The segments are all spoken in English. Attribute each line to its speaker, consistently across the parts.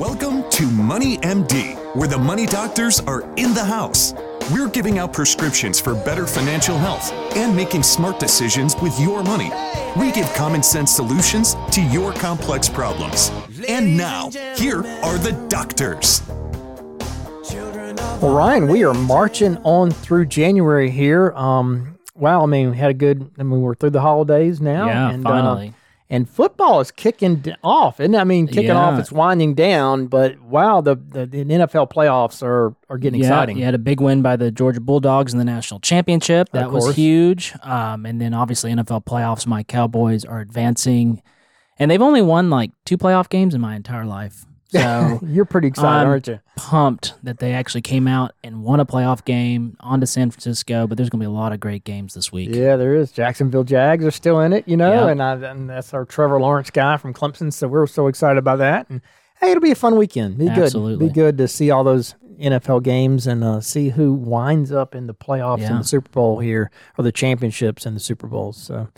Speaker 1: Welcome to Money MD, where the money doctors are in the house. We're giving out prescriptions for better financial health and making smart decisions with your money. We give common sense solutions to your complex problems. And now, here are the doctors.
Speaker 2: Well, Ryan, we are marching on through January here. Um, wow, I mean, we had a good. I mean, we're through the holidays now.
Speaker 3: Yeah,
Speaker 2: and,
Speaker 3: finally.
Speaker 2: Uh, and football is kicking off, and I mean, kicking
Speaker 3: Yeah.
Speaker 2: off. It's winding down, but wow, the, the, the NFL playoffs are are getting
Speaker 3: yeah,
Speaker 2: exciting.
Speaker 3: You had a big win by the Georgia Bulldogs in the national championship. That was huge. Um, and then obviously NFL playoffs. My Cowboys are advancing, and they've only won like two playoff games in my entire life. So
Speaker 2: You're pretty excited,
Speaker 3: I'm
Speaker 2: aren't you?
Speaker 3: pumped that they actually came out and won a playoff game on to San Francisco. But there's going to be a lot of great games this week.
Speaker 2: Yeah, there is. Jacksonville Jags are still in it, you know,
Speaker 3: Yeah.
Speaker 2: and, I, and that's our Trevor Lawrence guy from Clemson. So we're so excited about that. And hey, it'll be a fun weekend. Be
Speaker 3: Absolutely.
Speaker 2: good. Be good to see all those NFL games and uh, see who winds up in the playoffs and the Super Bowl here, or the championships and the Super Bowls. So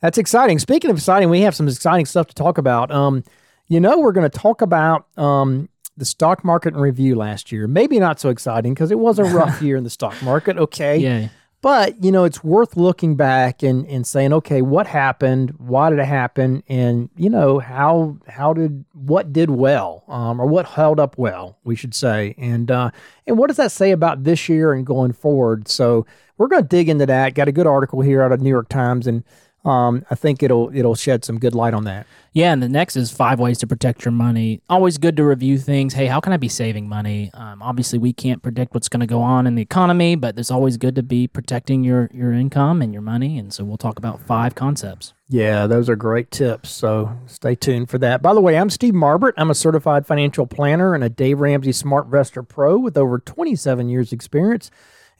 Speaker 2: that's exciting. Speaking of exciting, we have some exciting stuff to talk about. Um, you know, we're going to talk about um, the stock market and review last year. Maybe not so exciting because it was a rough year in the stock market. Okay.
Speaker 3: Yeah.
Speaker 2: But, you know, it's worth looking back and, and saying, okay, what happened? Why did it happen? And, you know, how how did what did well? Um, or what held up well, we should say. And uh and what does that say about this year and going forward? So we're gonna dig into that. Got a good article here out of New York Times and um, I think it'll it'll shed some good light on that.
Speaker 3: Yeah, and the next is five ways to protect your money. Always good to review things. Hey, how can I be saving money? Um, obviously, we can't predict what's going to go on in the economy, but it's always good to be protecting your your income and your money. And so we'll talk about five concepts.
Speaker 2: Yeah, those are great tips. So stay tuned for that. By the way, I'm Steve Marbert. I'm a certified financial planner and a Dave Ramsey SmartVestor Pro with over 27 years experience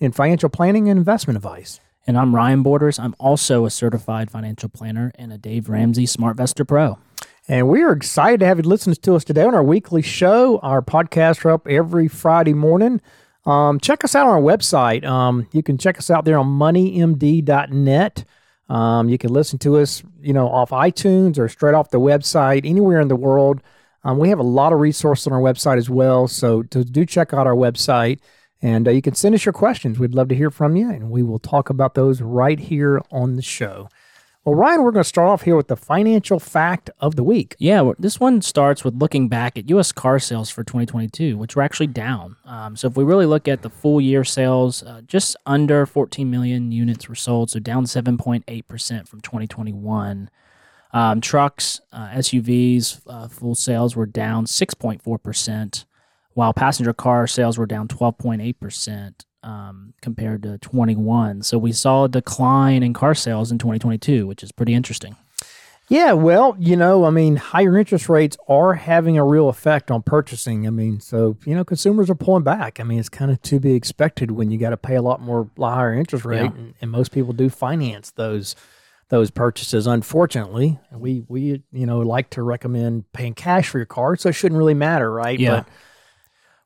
Speaker 2: in financial planning and investment advice.
Speaker 3: And I'm Ryan Borders. I'm also a certified financial planner and a Dave Ramsey SmartVestor Pro.
Speaker 2: And we are excited to have you listen to us today on our weekly show. Our podcasts are up every Friday morning. Um, check us out on our website. Um, you can check us out there on moneymd.net. Um, you can listen to us, you know, off iTunes or straight off the website, anywhere in the world. Um, we have a lot of resources on our website as well. So do check out our website. And uh, you can send us your questions. We'd love to hear from you, and we will talk about those right here on the show. Well, Ryan, we're going to start off here with the financial fact of the week.
Speaker 3: Yeah, this one starts with looking back at U.S. car sales for 2022, which were actually down. Um, so if we really look at the full year sales, uh, just under 14 million units were sold, so down 7.8% from 2021. Um, trucks, uh, SUVs, uh, full sales were down 6.4%, while passenger car sales were down 12.8% um, compared to 21. So we saw a decline in car sales in 2022, which is pretty interesting.
Speaker 2: Yeah, well, you know, I mean, higher interest rates are having a real effect on purchasing. I mean, so, you know, consumers are pulling back. I mean, it's kind of to be expected when you got to pay a lot more lot higher interest rate,
Speaker 3: Yeah.
Speaker 2: and, and most people do finance those those purchases. Unfortunately, we we you know like to recommend paying cash for your car, so it shouldn't really matter, right?
Speaker 3: Yeah.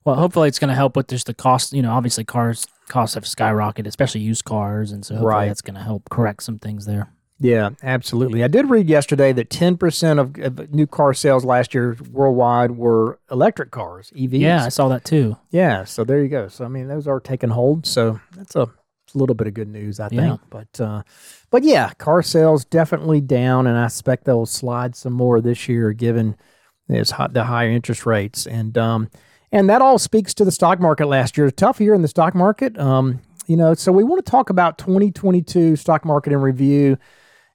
Speaker 3: Well, hopefully it's going to help with just the cost. You know, obviously cars costs have skyrocketed, especially used cars, and so hopefully
Speaker 2: Right.
Speaker 3: that's going to help correct some things there.
Speaker 2: Yeah, absolutely. I did read yesterday that 10% of, of new car sales last year worldwide were electric cars, EVs.
Speaker 3: Yeah, I saw that too.
Speaker 2: Yeah, so there you go. So I mean, those are taking hold. So that's a, a little bit of good news, I think.
Speaker 3: Yeah.
Speaker 2: But uh, but yeah, car sales definitely down, and I expect they'll slide some more this year, given this hot, the higher interest rates, and um, and that all speaks to the stock market last year. Tough year in the stock market. Um, you know, so we want to talk about 2022 stock market in review.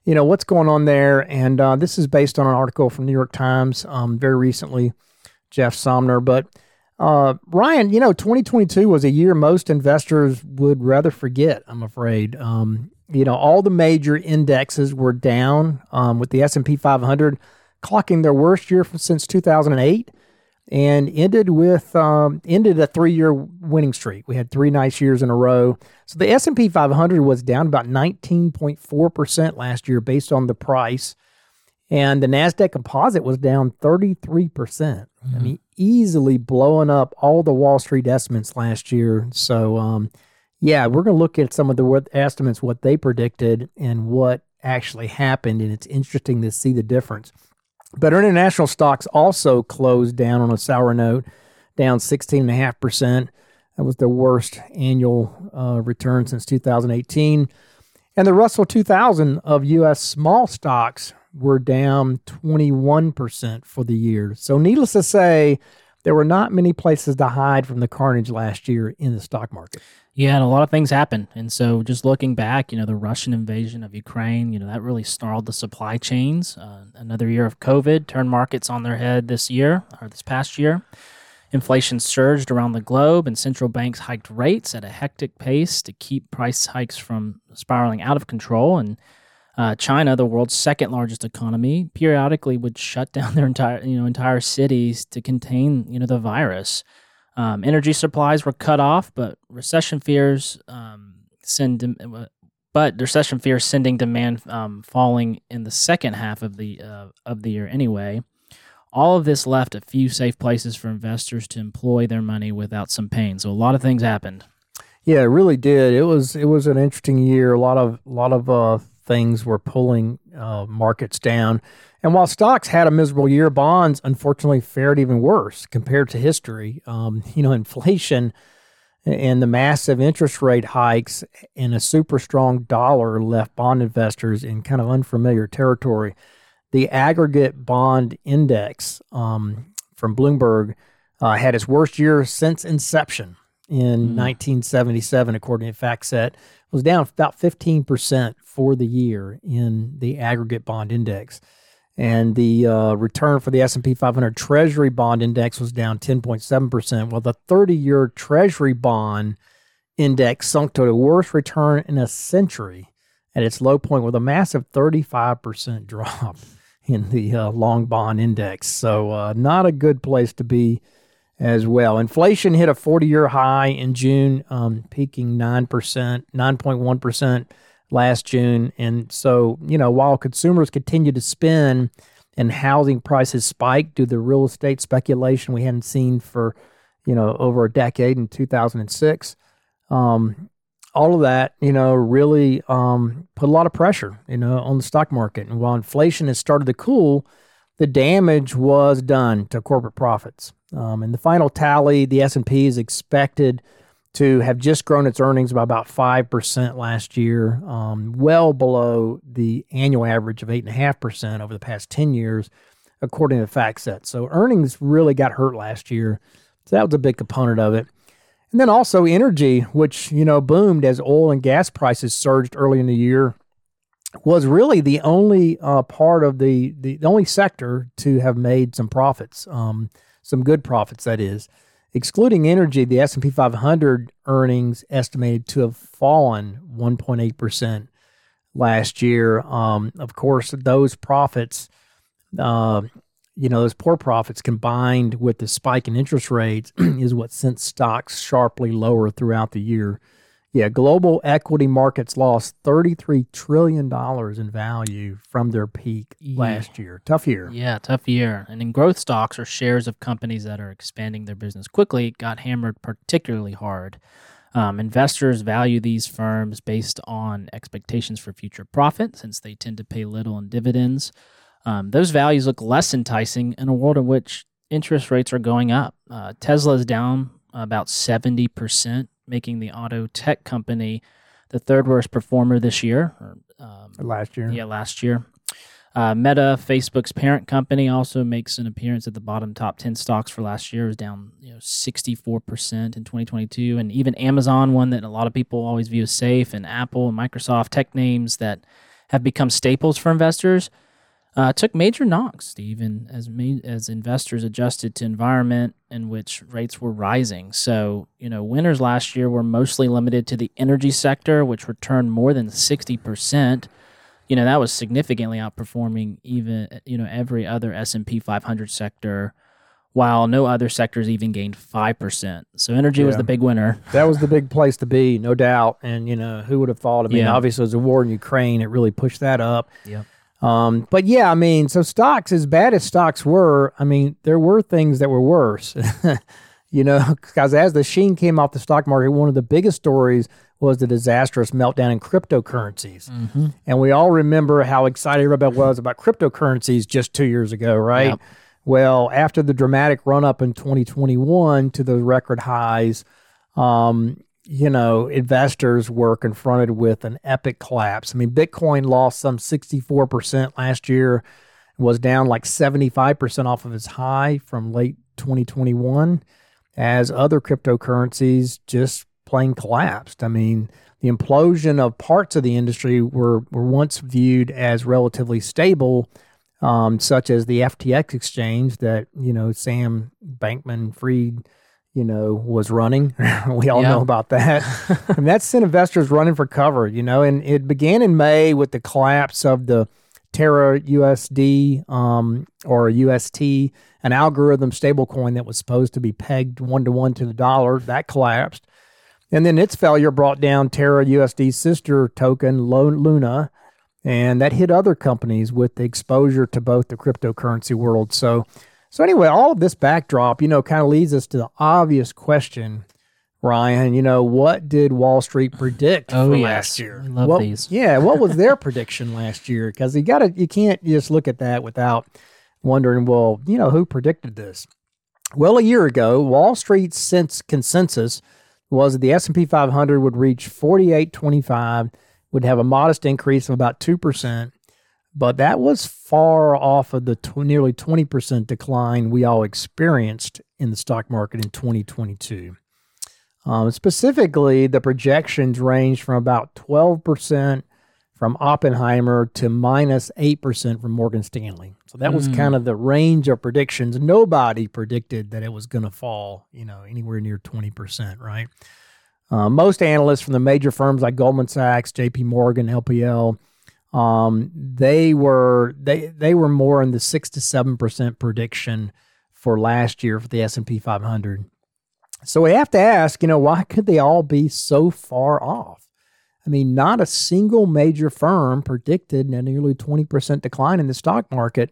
Speaker 2: You know what's going on there, and uh, this is based on an article from New York Times um, very recently, Jeff Sommer. But uh, Ryan, you know, 2022 was a year most investors would rather forget. I'm afraid. Um, you know, all the major indexes were down, um, with the S&P 500 clocking their worst year since 2008, and ended with um, ended a three-year winning streak. We had three nice years in a row. So the S&P 500 was down about 19.4 percent last year, based on the price and the Nasdaq Composite was down 33 percent. I mean, easily blowing up all the Wall Street estimates last year. So, um, yeah, we're going to look at some of the estimates, what they predicted, and what actually happened, and it's interesting to see the difference. But international stocks also closed down on a sour note, down 16.5%. That was the worst annual uh, return since 2018. And the Russell 2000 of U.S. small stocks were down 21% for the year. So, needless to say, there were not many places to hide from the carnage last year in the stock market.
Speaker 3: Yeah, and a lot of things happened. And so, just looking back, you know, the Russian invasion of Ukraine, you know, that really snarled the supply chains. Uh, another year of COVID turned markets on their head this year or this past year. Inflation surged around the globe, and central banks hiked rates at a hectic pace to keep price hikes from spiraling out of control. And uh, China, the world's second largest economy, periodically would shut down their entire, you know, entire cities to contain, you know, the virus. Um, energy supplies were cut off, but recession fears um, send, but recession fears sending demand um, falling in the second half of the uh, of the year anyway. All of this left a few safe places for investors to employ their money without some pain. So a lot of things happened.
Speaker 2: Yeah, it really did. It was it was an interesting year. A lot of a lot of uh, things were pulling uh, markets down. And while stocks had a miserable year, bonds unfortunately fared even worse compared to history. Um, you know, inflation and the massive interest rate hikes and a super strong dollar left bond investors in kind of unfamiliar territory the aggregate bond index um, from Bloomberg uh, had its worst year since inception in mm. 1977, according to FactSet. Was down about 15% for the year in the aggregate bond index. And the uh, return for the S&P 500 Treasury bond index was down 10.7%, while the 30-year Treasury bond index sunk to the worst return in a century at its low point with a massive 35% drop in the uh, long bond index. So, uh, not a good place to be as well. Inflation hit a 40 year high in June, um, peaking 9%, 9.1% last June. And so, you know, while consumers continue to spend and housing prices spike due to the real estate speculation we hadn't seen for, you know, over a decade in 2006, um, all of that, you know, really um, put a lot of pressure, you know, on the stock market. And while inflation has started to cool, the damage was done to corporate profits. Um, in the final tally, the S&P is expected to have just grown its earnings by about 5% last year, um, well below the annual average of 8.5% over the past 10 years, according to FactSet. So earnings really got hurt last year. So that was a big component of it. And then also energy, which, you know, boomed as oil and gas prices surged early in the year, was really the only uh, part of the, the, the, only sector to have made some profits, um, some good profits, that is. Excluding energy, the S&P 500 earnings estimated to have fallen 1.8% last year. Um, of course, those profits uh, you know, those poor profits combined with the spike in interest rates is what sent stocks sharply lower throughout the year. Yeah, global equity markets lost $33 trillion in value from their peak yeah. last year. Tough year.
Speaker 3: Yeah, tough year. And in growth stocks or shares of companies that are expanding their business quickly got hammered particularly hard. Um, investors value these firms based on expectations for future profit since they tend to pay little in dividends. Um, those values look less enticing in a world in which interest rates are going up. Uh, Tesla is down about 70%, making the auto tech company the third worst performer this year. Or,
Speaker 2: um, last year.
Speaker 3: Yeah, last year. Uh, Meta, Facebook's parent company, also makes an appearance at the bottom top 10 stocks for last year. It was down you know, 64% in 2022. And even Amazon, one that a lot of people always view as safe, and Apple and Microsoft, tech names that have become staples for investors, uh, took major knocks, Steve, and as as investors adjusted to environment in which rates were rising. So, you know, winners last year were mostly limited to the energy sector, which returned more than sixty percent. You know, that was significantly outperforming even you know every other S and P 500 sector, while no other sectors even gained five percent. So, energy yeah. was the big winner.
Speaker 2: That was the big place to be, no doubt. And you know, who would have thought? I mean, yeah. obviously, as a war in Ukraine, it really pushed that up.
Speaker 3: Yeah.
Speaker 2: Um, but yeah, I mean, so stocks, as bad as stocks were, I mean, there were things that were worse. you know, because as the sheen came off the stock market, one of the biggest stories was the disastrous meltdown in cryptocurrencies. Mm-hmm. And we all remember how excited everybody was about cryptocurrencies just two years ago, right? Yep. Well, after the dramatic run up in 2021 to the record highs, um, you know, investors were confronted with an epic collapse. I mean, Bitcoin lost some 64% last year, was down like 75% off of its high from late 2021, as other cryptocurrencies just plain collapsed. I mean, the implosion of parts of the industry were, were once viewed as relatively stable, um, such as the FTX exchange that, you know, Sam Bankman Fried you know, was running. we all yeah. know about that. and that sent investors running for cover, you know, and it began in May with the collapse of the Terra USD um, or UST, an algorithm stablecoin that was supposed to be pegged one to one to the dollar. That collapsed. And then its failure brought down Terra USD's sister token, Luna, and that hit other companies with the exposure to both the cryptocurrency world. So, so anyway, all of this backdrop, you know, kind of leads us to the obvious question, Ryan. You know, what did Wall Street predict oh, for yes. last year?
Speaker 3: I love
Speaker 2: what,
Speaker 3: these.
Speaker 2: Yeah, what was their prediction last year? Because you got to, you can't just look at that without wondering, well, you know, who predicted this? Well, a year ago, Wall Street's sense consensus was that the S&P 500 would reach 4825, would have a modest increase of about 2%, but that was far off of the tw- nearly 20% decline we all experienced in the stock market in 2022. Um, specifically, the projections ranged from about 12% from Oppenheimer to minus 8% from Morgan Stanley. So that was mm. kind of the range of predictions. Nobody predicted that it was going to fall, you know, anywhere near 20%, right? Uh, most analysts from the major firms like Goldman Sachs, JP Morgan, LPL, um, they were they they were more in the six to seven percent prediction for last year for the S and P 500. So we have to ask, you know, why could they all be so far off? I mean, not a single major firm predicted a nearly 20% decline in the stock market.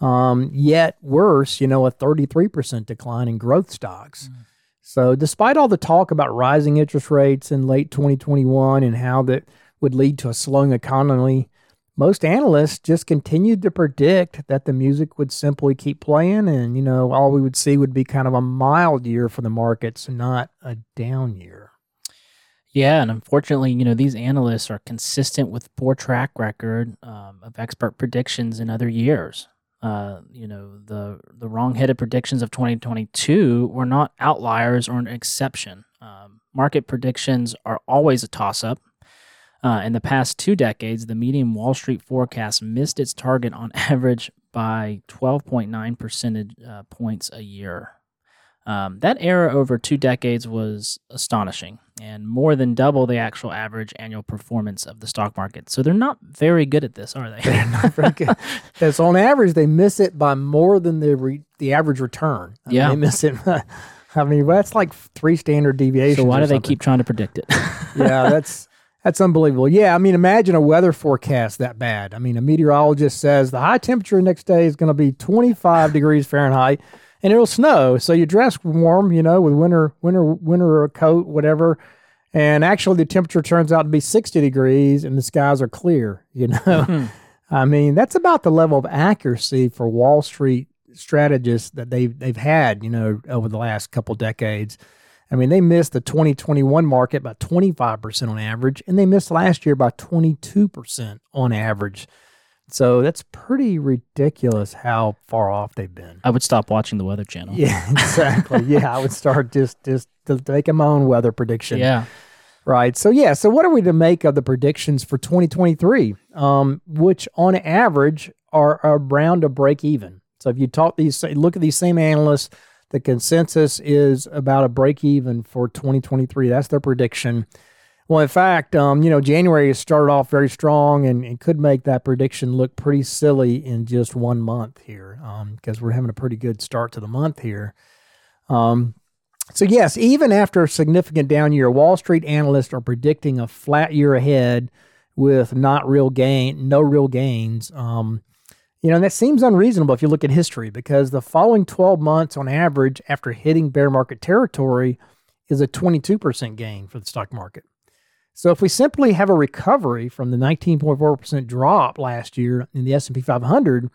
Speaker 2: Um, yet worse, you know, a 33% decline in growth stocks. Mm. So, despite all the talk about rising interest rates in late 2021 and how that would lead to a slowing economy, most analysts just continued to predict that the music would simply keep playing and, you know, all we would see would be kind of a mild year for the markets, not a down year.
Speaker 3: Yeah, and unfortunately, you know, these analysts are consistent with poor track record um, of expert predictions in other years. Uh, you know, the the wrong-headed predictions of 2022 were not outliers or an exception. Um, market predictions are always a toss-up uh, in the past two decades, the median Wall Street forecast missed its target on average by 12.9 percentage uh, points a year. Um, that error over two decades was astonishing and more than double the actual average annual performance of the stock market. So they're not very good at this, are they?
Speaker 2: They're not very good. That's on average, they miss it by more than the re- the average return. I yeah, mean, they miss it. I mean, that's like three standard deviations.
Speaker 3: So why do they keep trying to predict it?
Speaker 2: yeah, that's that's unbelievable. Yeah, I mean, imagine a weather forecast that bad. I mean, a meteorologist says the high temperature next day is going to be 25 degrees Fahrenheit and it'll snow. So you dress warm, you know, with winter winter winter coat, whatever. And actually the temperature turns out to be 60 degrees and the skies are clear, you know. Mm-hmm. I mean, that's about the level of accuracy for Wall Street strategists that they've they've had, you know, over the last couple decades. I mean, they missed the 2021 market by 25% on average, and they missed last year by 22% on average. So that's pretty ridiculous how far off they've been.
Speaker 3: I would stop watching the Weather Channel.
Speaker 2: Yeah, exactly. yeah, I would start just just to make my own weather prediction.
Speaker 3: Yeah.
Speaker 2: Right. So yeah. So what are we to make of the predictions for 2023? Um, which on average are around a break even. So if you talk these, look at these same analysts the consensus is about a break even for 2023. That's their prediction. Well, in fact, um, you know, January has started off very strong and, and, could make that prediction look pretty silly in just one month here because um, we're having a pretty good start to the month here. Um, so, yes, even after a significant down year, Wall Street analysts are predicting a flat year ahead with not real gain, no real gains. Um, you know, and that seems unreasonable if you look at history because the following 12 months on average after hitting bear market territory is a 22% gain for the stock market. So if we simply have a recovery from the 19.4% drop last year in the S&P 500,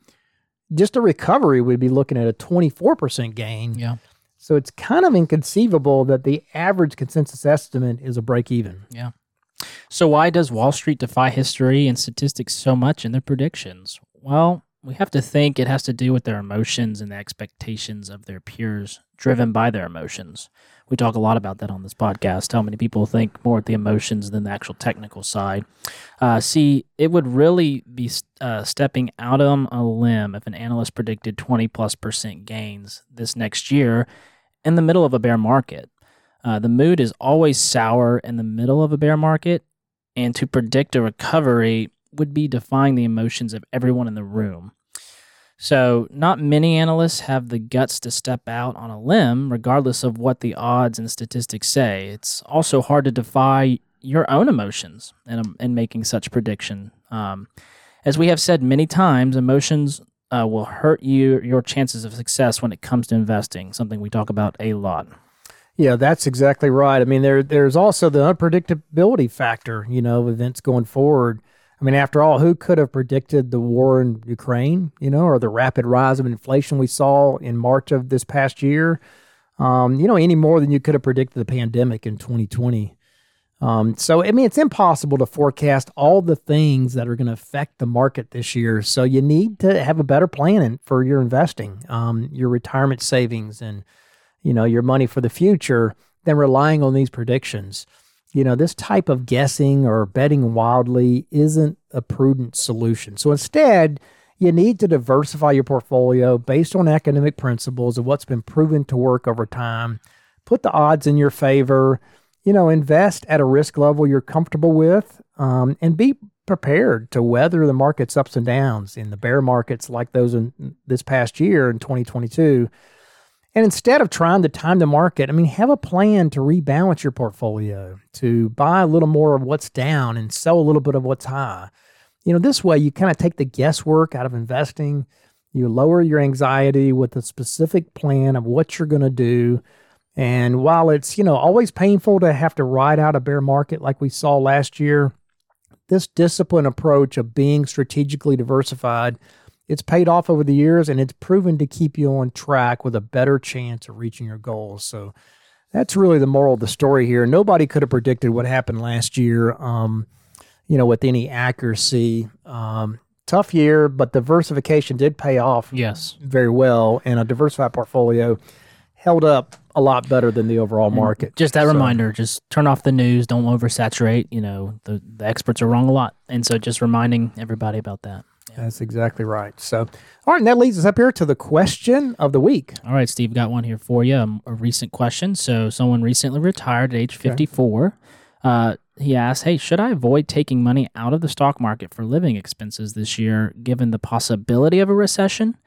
Speaker 2: just a recovery would be looking at a 24% gain.
Speaker 3: Yeah.
Speaker 2: So it's kind of inconceivable that the average consensus estimate is a break even.
Speaker 3: Yeah. So why does Wall Street defy history and statistics so much in their predictions? Well, we have to think it has to do with their emotions and the expectations of their peers driven by their emotions. We talk a lot about that on this podcast. How many people think more at the emotions than the actual technical side? Uh, see, it would really be uh, stepping out on a limb if an analyst predicted 20 plus percent gains this next year in the middle of a bear market. Uh, the mood is always sour in the middle of a bear market, and to predict a recovery would be defying the emotions of everyone in the room. So, not many analysts have the guts to step out on a limb, regardless of what the odds and statistics say. It's also hard to defy your own emotions in, in making such prediction. Um, as we have said many times, emotions uh, will hurt you your chances of success when it comes to investing. Something we talk about a lot.
Speaker 2: Yeah, that's exactly right. I mean, there there's also the unpredictability factor. You know, events going forward. I mean, after all, who could have predicted the war in Ukraine, you know, or the rapid rise of inflation we saw in March of this past year? Um, you know, any more than you could have predicted the pandemic in 2020. Um, so, I mean, it's impossible to forecast all the things that are going to affect the market this year. So, you need to have a better plan for your investing, um, your retirement savings, and, you know, your money for the future than relying on these predictions you know, this type of guessing or betting wildly isn't a prudent solution. So instead, you need to diversify your portfolio based on academic principles of what's been proven to work over time. Put the odds in your favor. You know, invest at a risk level you're comfortable with, um, and be prepared to weather the market's ups and downs in the bear markets like those in this past year in 2022 and instead of trying to time the market, I mean, have a plan to rebalance your portfolio, to buy a little more of what's down and sell a little bit of what's high. You know, this way you kind of take the guesswork out of investing. You lower your anxiety with a specific plan of what you're going to do. And while it's, you know, always painful to have to ride out a bear market like we saw last year, this disciplined approach of being strategically diversified it's paid off over the years and it's proven to keep you on track with a better chance of reaching your goals. So that's really the moral of the story here. Nobody could have predicted what happened last year, um, you know, with any accuracy. Um, tough year, but diversification did pay off.
Speaker 3: Yes,
Speaker 2: very well, and a diversified portfolio held up a lot better than the overall market.
Speaker 3: just that so, reminder, just turn off the news, don't oversaturate. You know, the, the experts are wrong a lot. And so just reminding everybody about that.
Speaker 2: That's exactly right. So, all right, and that leads us up here to the question of the week.
Speaker 3: All right, Steve, got one here for you. Um, a recent question. So, someone recently retired at age 54. Okay. Uh, he asked, Hey, should I avoid taking money out of the stock market for living expenses this year, given the possibility of a recession?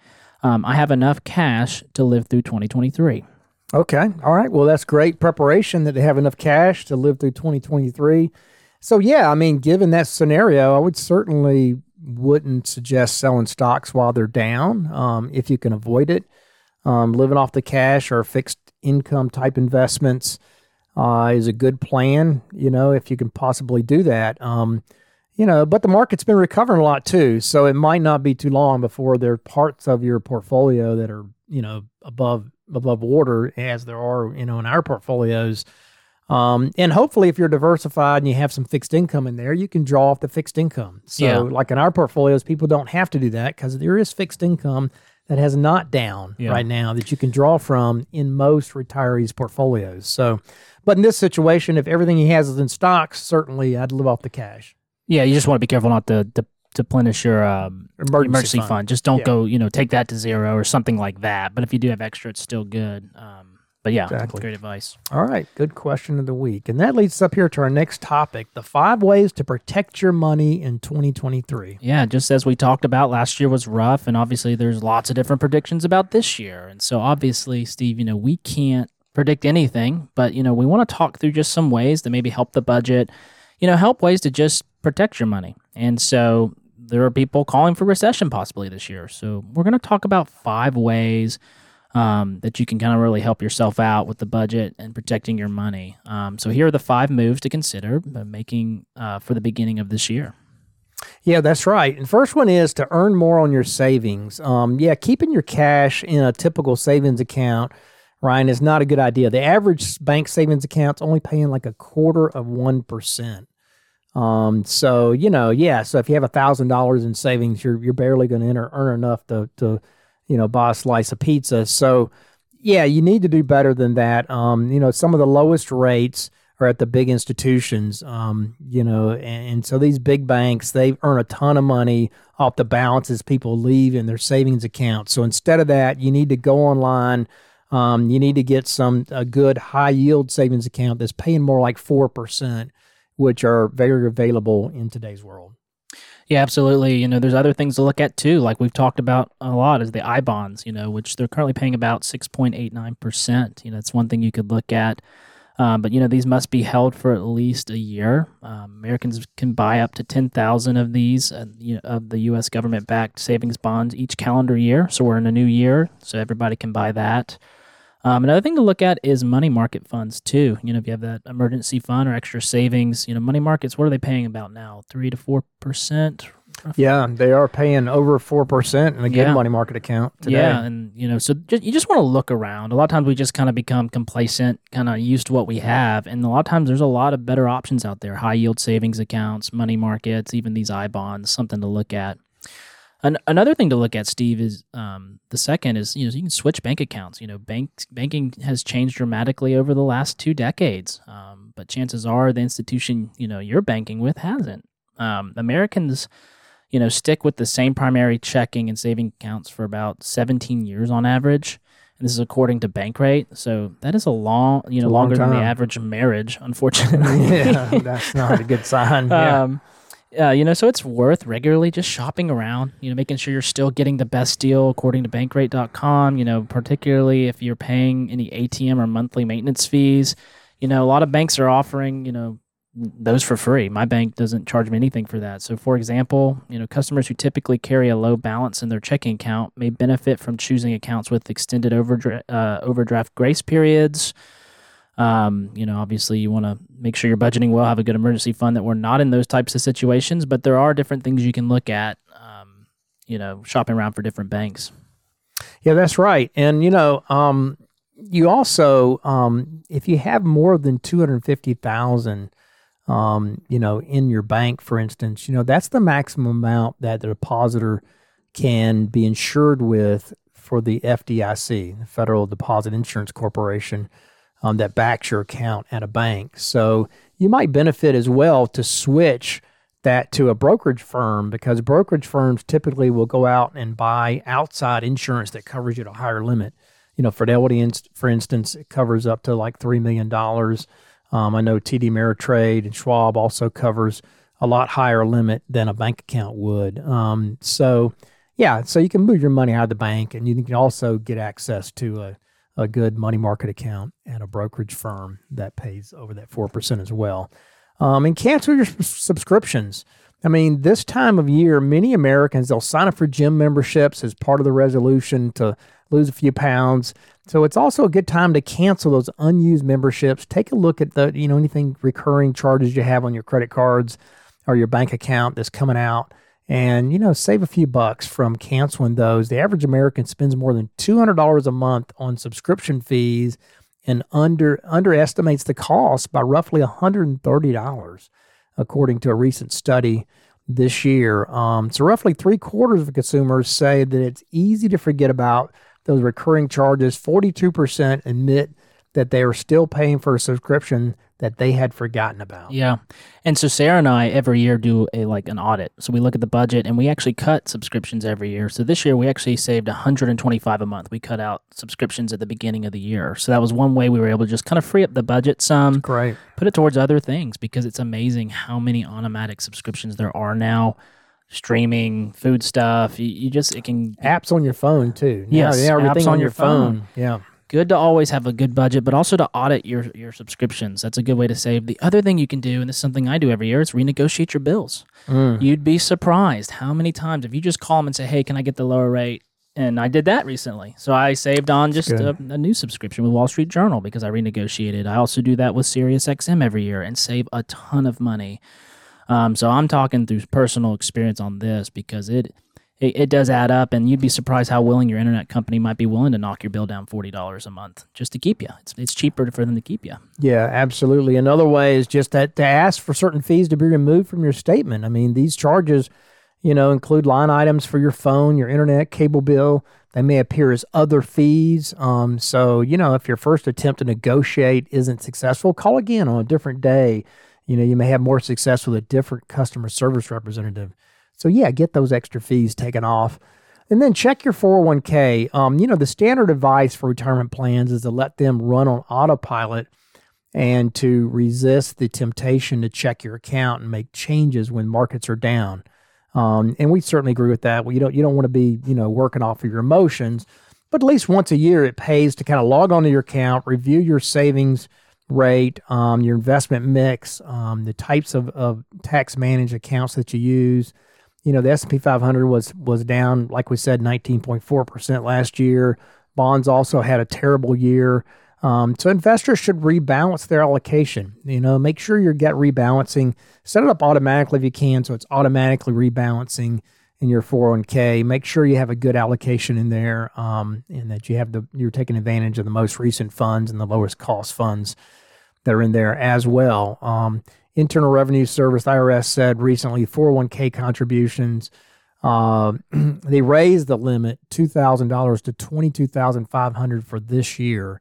Speaker 3: Um, I have enough cash to live through 2023.
Speaker 2: Okay. All right. Well, that's great preparation that they have enough cash to live through 2023. So, yeah, I mean, given that scenario, I would certainly wouldn't suggest selling stocks while they're down um, if you can avoid it. Um, living off the cash or fixed income type investments uh, is a good plan, you know, if you can possibly do that. Um, you know, but the market's been recovering a lot too, so it might not be too long before there are parts of your portfolio that are, you know, above above water as there are, you know, in our portfolios um, and hopefully, if you're diversified and you have some fixed income in there, you can draw off the fixed income. So, yeah. like in our portfolios, people don't have to do that because there is fixed income that has not down yeah. right now that you can draw from in most retirees' portfolios. So, but in this situation, if everything he has is in stocks, certainly I'd live off the cash.
Speaker 3: Yeah, you just want to be careful not to, to deplenish your um, emergency, emergency fund. fund. Just don't yeah. go, you know, take that to zero or something like that. But if you do have extra, it's still good. Um, but yeah, exactly. great advice.
Speaker 2: All right, good question of the week. And that leads us up here to our next topic the five ways to protect your money in 2023.
Speaker 3: Yeah, just as we talked about, last year was rough. And obviously, there's lots of different predictions about this year. And so, obviously, Steve, you know, we can't predict anything, but, you know, we want to talk through just some ways that maybe help the budget, you know, help ways to just protect your money. And so, there are people calling for recession possibly this year. So, we're going to talk about five ways um, that you can kind of really help yourself out with the budget and protecting your money. Um, so here are the five moves to consider making uh, for the beginning of this year.
Speaker 2: Yeah, that's right. And first one is to earn more on your savings. Um, yeah, keeping your cash in a typical savings account, Ryan, is not a good idea. The average bank savings account's only paying like a quarter of one percent. Um, so you know, yeah. So if you have a thousand dollars in savings, you're you're barely going to earn enough to to you know buy a slice of pizza. So yeah, you need to do better than that. Um, you know, some of the lowest rates are at the big institutions. Um, you know, and, and so these big banks they earn a ton of money off the balances people leave in their savings accounts. So instead of that, you need to go online. Um, you need to get some a good high yield savings account that's paying more like four percent which are very available in today's world.
Speaker 3: Yeah, absolutely. You know, there's other things to look at too, like we've talked about a lot, is the I bonds. You know, which they're currently paying about six point eight nine percent. You know, it's one thing you could look at. Um, but you know, these must be held for at least a year. Um, Americans can buy up to ten thousand of these, uh, you know, of the U.S. government-backed savings bonds each calendar year. So we're in a new year, so everybody can buy that. Um, another thing to look at is money market funds too. You know, if you have that emergency fund or extra savings, you know, money markets, what are they paying about now? Three to four percent.
Speaker 2: Yeah, they are paying over four percent in a good yeah. money market account today.
Speaker 3: Yeah, and you know, so just, you just want to look around. A lot of times we just kind of become complacent, kind of used to what we have, and a lot of times there's a lot of better options out there: high yield savings accounts, money markets, even these I bonds. Something to look at. An- another thing to look at, Steve, is um, the second is you know you can switch bank accounts. You know, bank banking has changed dramatically over the last two decades, um, but chances are the institution you know you're banking with hasn't. Um, Americans, you know, stick with the same primary checking and saving accounts for about 17 years on average. And this is according to Bankrate. So that is a long, you know, longer than the average marriage, unfortunately.
Speaker 2: yeah, that's not a good sign. Yeah.
Speaker 3: Uh, you know, so it's worth regularly just shopping around, you know, making sure you're still getting the best deal according to bankrate.com, you know, particularly if you're paying any ATM or monthly maintenance fees. You know, a lot of banks are offering, you know, those for free. My bank doesn't charge me anything for that. So, for example, you know, customers who typically carry a low balance in their checking account may benefit from choosing accounts with extended overdra- uh, overdraft grace periods um, you know, obviously you want to make sure you're budgeting well, have a good emergency fund that we're not in those types of situations, but there are different things you can look at, um, you know, shopping around for different banks.
Speaker 2: Yeah, that's right. And, you know, um, you also, um, if you have more than 250,000, um, you know, in your bank, for instance, you know, that's the maximum amount that the depositor can be insured with for the FDIC, the Federal Deposit Insurance Corporation um, that backs your account at a bank. So you might benefit as well to switch that to a brokerage firm because brokerage firms typically will go out and buy outside insurance that covers you at a higher limit. You know, Fidelity, for instance, it covers up to like $3 million. Um, I know TD Ameritrade and Schwab also covers a lot higher limit than a bank account would. Um, so, yeah, so you can move your money out of the bank and you can also get access to a a good money market account and a brokerage firm that pays over that 4% as well. Um, and cancel your subscriptions. I mean, this time of year, many Americans they'll sign up for gym memberships as part of the resolution to lose a few pounds. So it's also a good time to cancel those unused memberships. Take a look at the, you know, anything recurring charges you have on your credit cards or your bank account that's coming out and you know save a few bucks from canceling those. The average american spends more than $200 a month on subscription fees and under underestimates the cost by roughly $130 according to a recent study this year. Um, so roughly three quarters of consumers say that it's easy to forget about those recurring charges. 42% admit that they are still paying for a subscription that they had forgotten about.
Speaker 3: Yeah. And so Sarah and I every year do a like an audit. So we look at the budget and we actually cut subscriptions every year. So this year we actually saved 125 a month. We cut out subscriptions at the beginning of the year. So that was one way we were able to just kind of free up the budget some.
Speaker 2: That's great.
Speaker 3: Put it towards other things because it's amazing how many automatic subscriptions there are now streaming food stuff you, you, just it can
Speaker 2: apps on your phone too
Speaker 3: yes yeah, everything on, on, your phone. phone.
Speaker 2: yeah
Speaker 3: good to always have a good budget, but also to audit your your subscriptions. That's a good way to save. The other thing you can do, and this is something I do every year, is renegotiate your bills. Mm. You'd be surprised how many times if you just call them and say, "Hey, can I get the lower rate?" and I did that recently. So I saved on just a, a, new subscription with Wall Street Journal because I renegotiated. I also do that with SiriusXM every year and save a ton of money. Um, so I'm talking through personal experience on this because it, it, it does add up, and you'd be surprised how willing your internet company might be willing to knock your bill down forty dollars a month just to keep you. It's it's cheaper for them to keep you.
Speaker 2: Yeah, absolutely. Another way is just that to ask for certain fees to be removed from your statement. I mean, these charges you know, include line items for your phone, your internet, cable bill. They may appear as other fees. Um, so, you know, if your first attempt to negotiate isn't successful, call again on a different day. You know, you may have more success with a different customer service representative. So, yeah, get those extra fees taken off. And then check your 401k. Um, you know, the standard advice for retirement plans is to let them run on autopilot and to resist the temptation to check your account and make changes when markets are down. Um, and we certainly agree with that. Well, you don't you don't want to be you know working off of your emotions, but at least once a year it pays to kind of log onto your account, review your savings rate, um, your investment mix, um, the types of, of tax managed accounts that you use. You know the S and P 500 was was down like we said 19.4 percent last year. Bonds also had a terrible year. Um, so investors should rebalance their allocation. You know, make sure you get rebalancing. Set it up automatically if you can, so it's automatically rebalancing in your 401k. Make sure you have a good allocation in there, um, and that you have the you're taking advantage of the most recent funds and the lowest cost funds that are in there as well. Um, Internal Revenue Service (IRS) said recently 401k contributions. Uh, they raised the limit two thousand dollars to $22,500 for this year.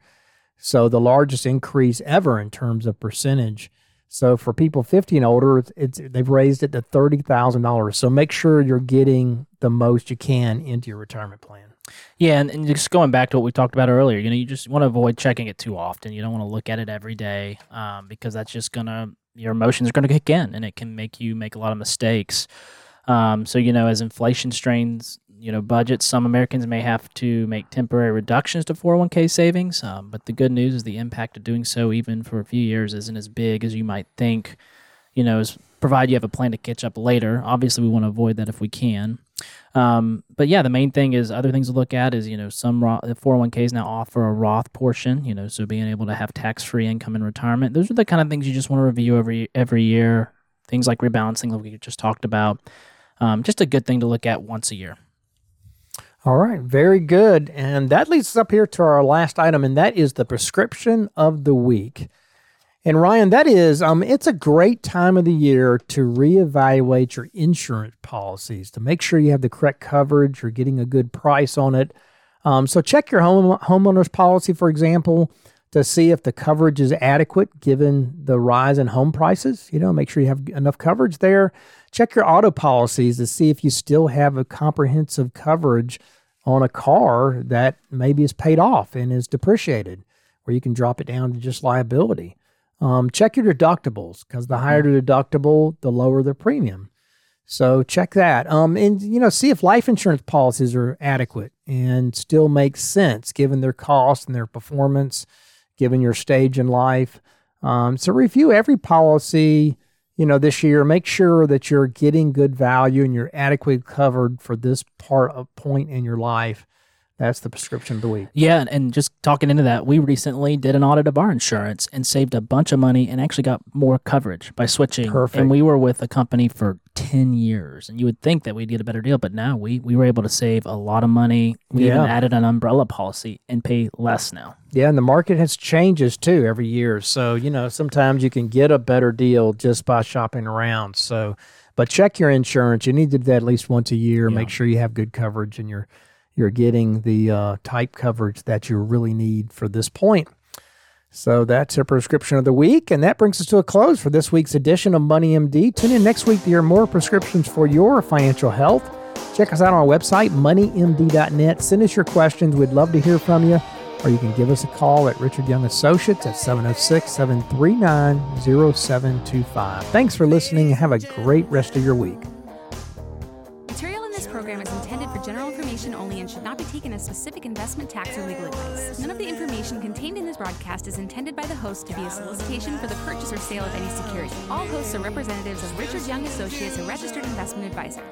Speaker 2: So the largest increase ever in terms of percentage. So for people 50 and older, it's, it's they've raised it to thirty thousand dollars. So make sure you're getting the most you can into your retirement plan.
Speaker 3: Yeah, and, and, just going back to what we talked about earlier, you know, you just want to avoid checking it too often. You don't want to look at it every day um, because that's just gonna your emotions are gonna kick in, and it can make you make a lot of mistakes. Um, so you know, as inflation strains you know budgets, some Americans may have to make temporary reductions to 401k savings. Um, but the good news is the impact of doing so, even for a few years, isn't as big as you might think. You know, as provide you have a plan to catch up later. Obviously, we want to avoid that if we can. Um, but yeah, the main thing is other things to look at is you know some 401ks now offer a Roth portion. You know, so being able to have tax free income in retirement. Those are the kind of things you just want to review every every year. Things like rebalancing, like we just talked about. Um, just a good thing to look at once a year.
Speaker 2: All right, very good. And that leads us up here to our last item, and that is the prescription of the week. And Ryan, that is, um, it's a great time of the year to reevaluate your insurance policies to make sure you have the correct coverage, you're getting a good price on it. Um, so check your home homeowner's policy, for example, to see if the coverage is adequate given the rise in home prices. You know, make sure you have enough coverage there. Check your auto policies to see if you still have a comprehensive coverage on a car that maybe is paid off and is depreciated, where you can drop it down to just liability. Um, check your deductibles because the higher the deductible, the lower the premium. So check that. Um, and you know, see if life insurance policies are adequate and still make sense given their cost and their performance, given your stage in life. Um, so review every policy you know, this year, make sure that you're getting good value and you're adequately covered for this part of point in your life. That's the prescription of the week.
Speaker 3: Yeah, and just talking into that, we recently did an audit of our insurance and saved a bunch of money and actually got more coverage by switching.
Speaker 2: Perfect.
Speaker 3: And we were with a company for 10 years. And you would think that we'd get a better deal, but now we, we were able to save a lot of money. We yeah. even added an umbrella policy and pay less now.
Speaker 2: Yeah, and the market has changes too every year. So, you know, sometimes you can get a better deal just by shopping around. So, but check your insurance. You need to do that at least once a year. Yeah. Make sure you have good coverage and you're you're getting the uh, type coverage that you really need for this point. So that's our prescription of the week. And that brings us to a close for this week's edition of Money MD. Tune in next week to hear more prescriptions for your financial health. Check us out on our website, moneymd.net. Send us your questions. We'd love to hear from you. Or you can give us a call at Richard Young Associates at 706 739 0725. Thanks for listening. and Have a great rest of your week.
Speaker 4: information only and should not be taken as specific investment, tax, or legal advice. None of the information contained in this broadcast is intended by the host to be a solicitation for the purchase or sale of any security. All hosts are representatives of Richard Young Associates, a registered investment advisor.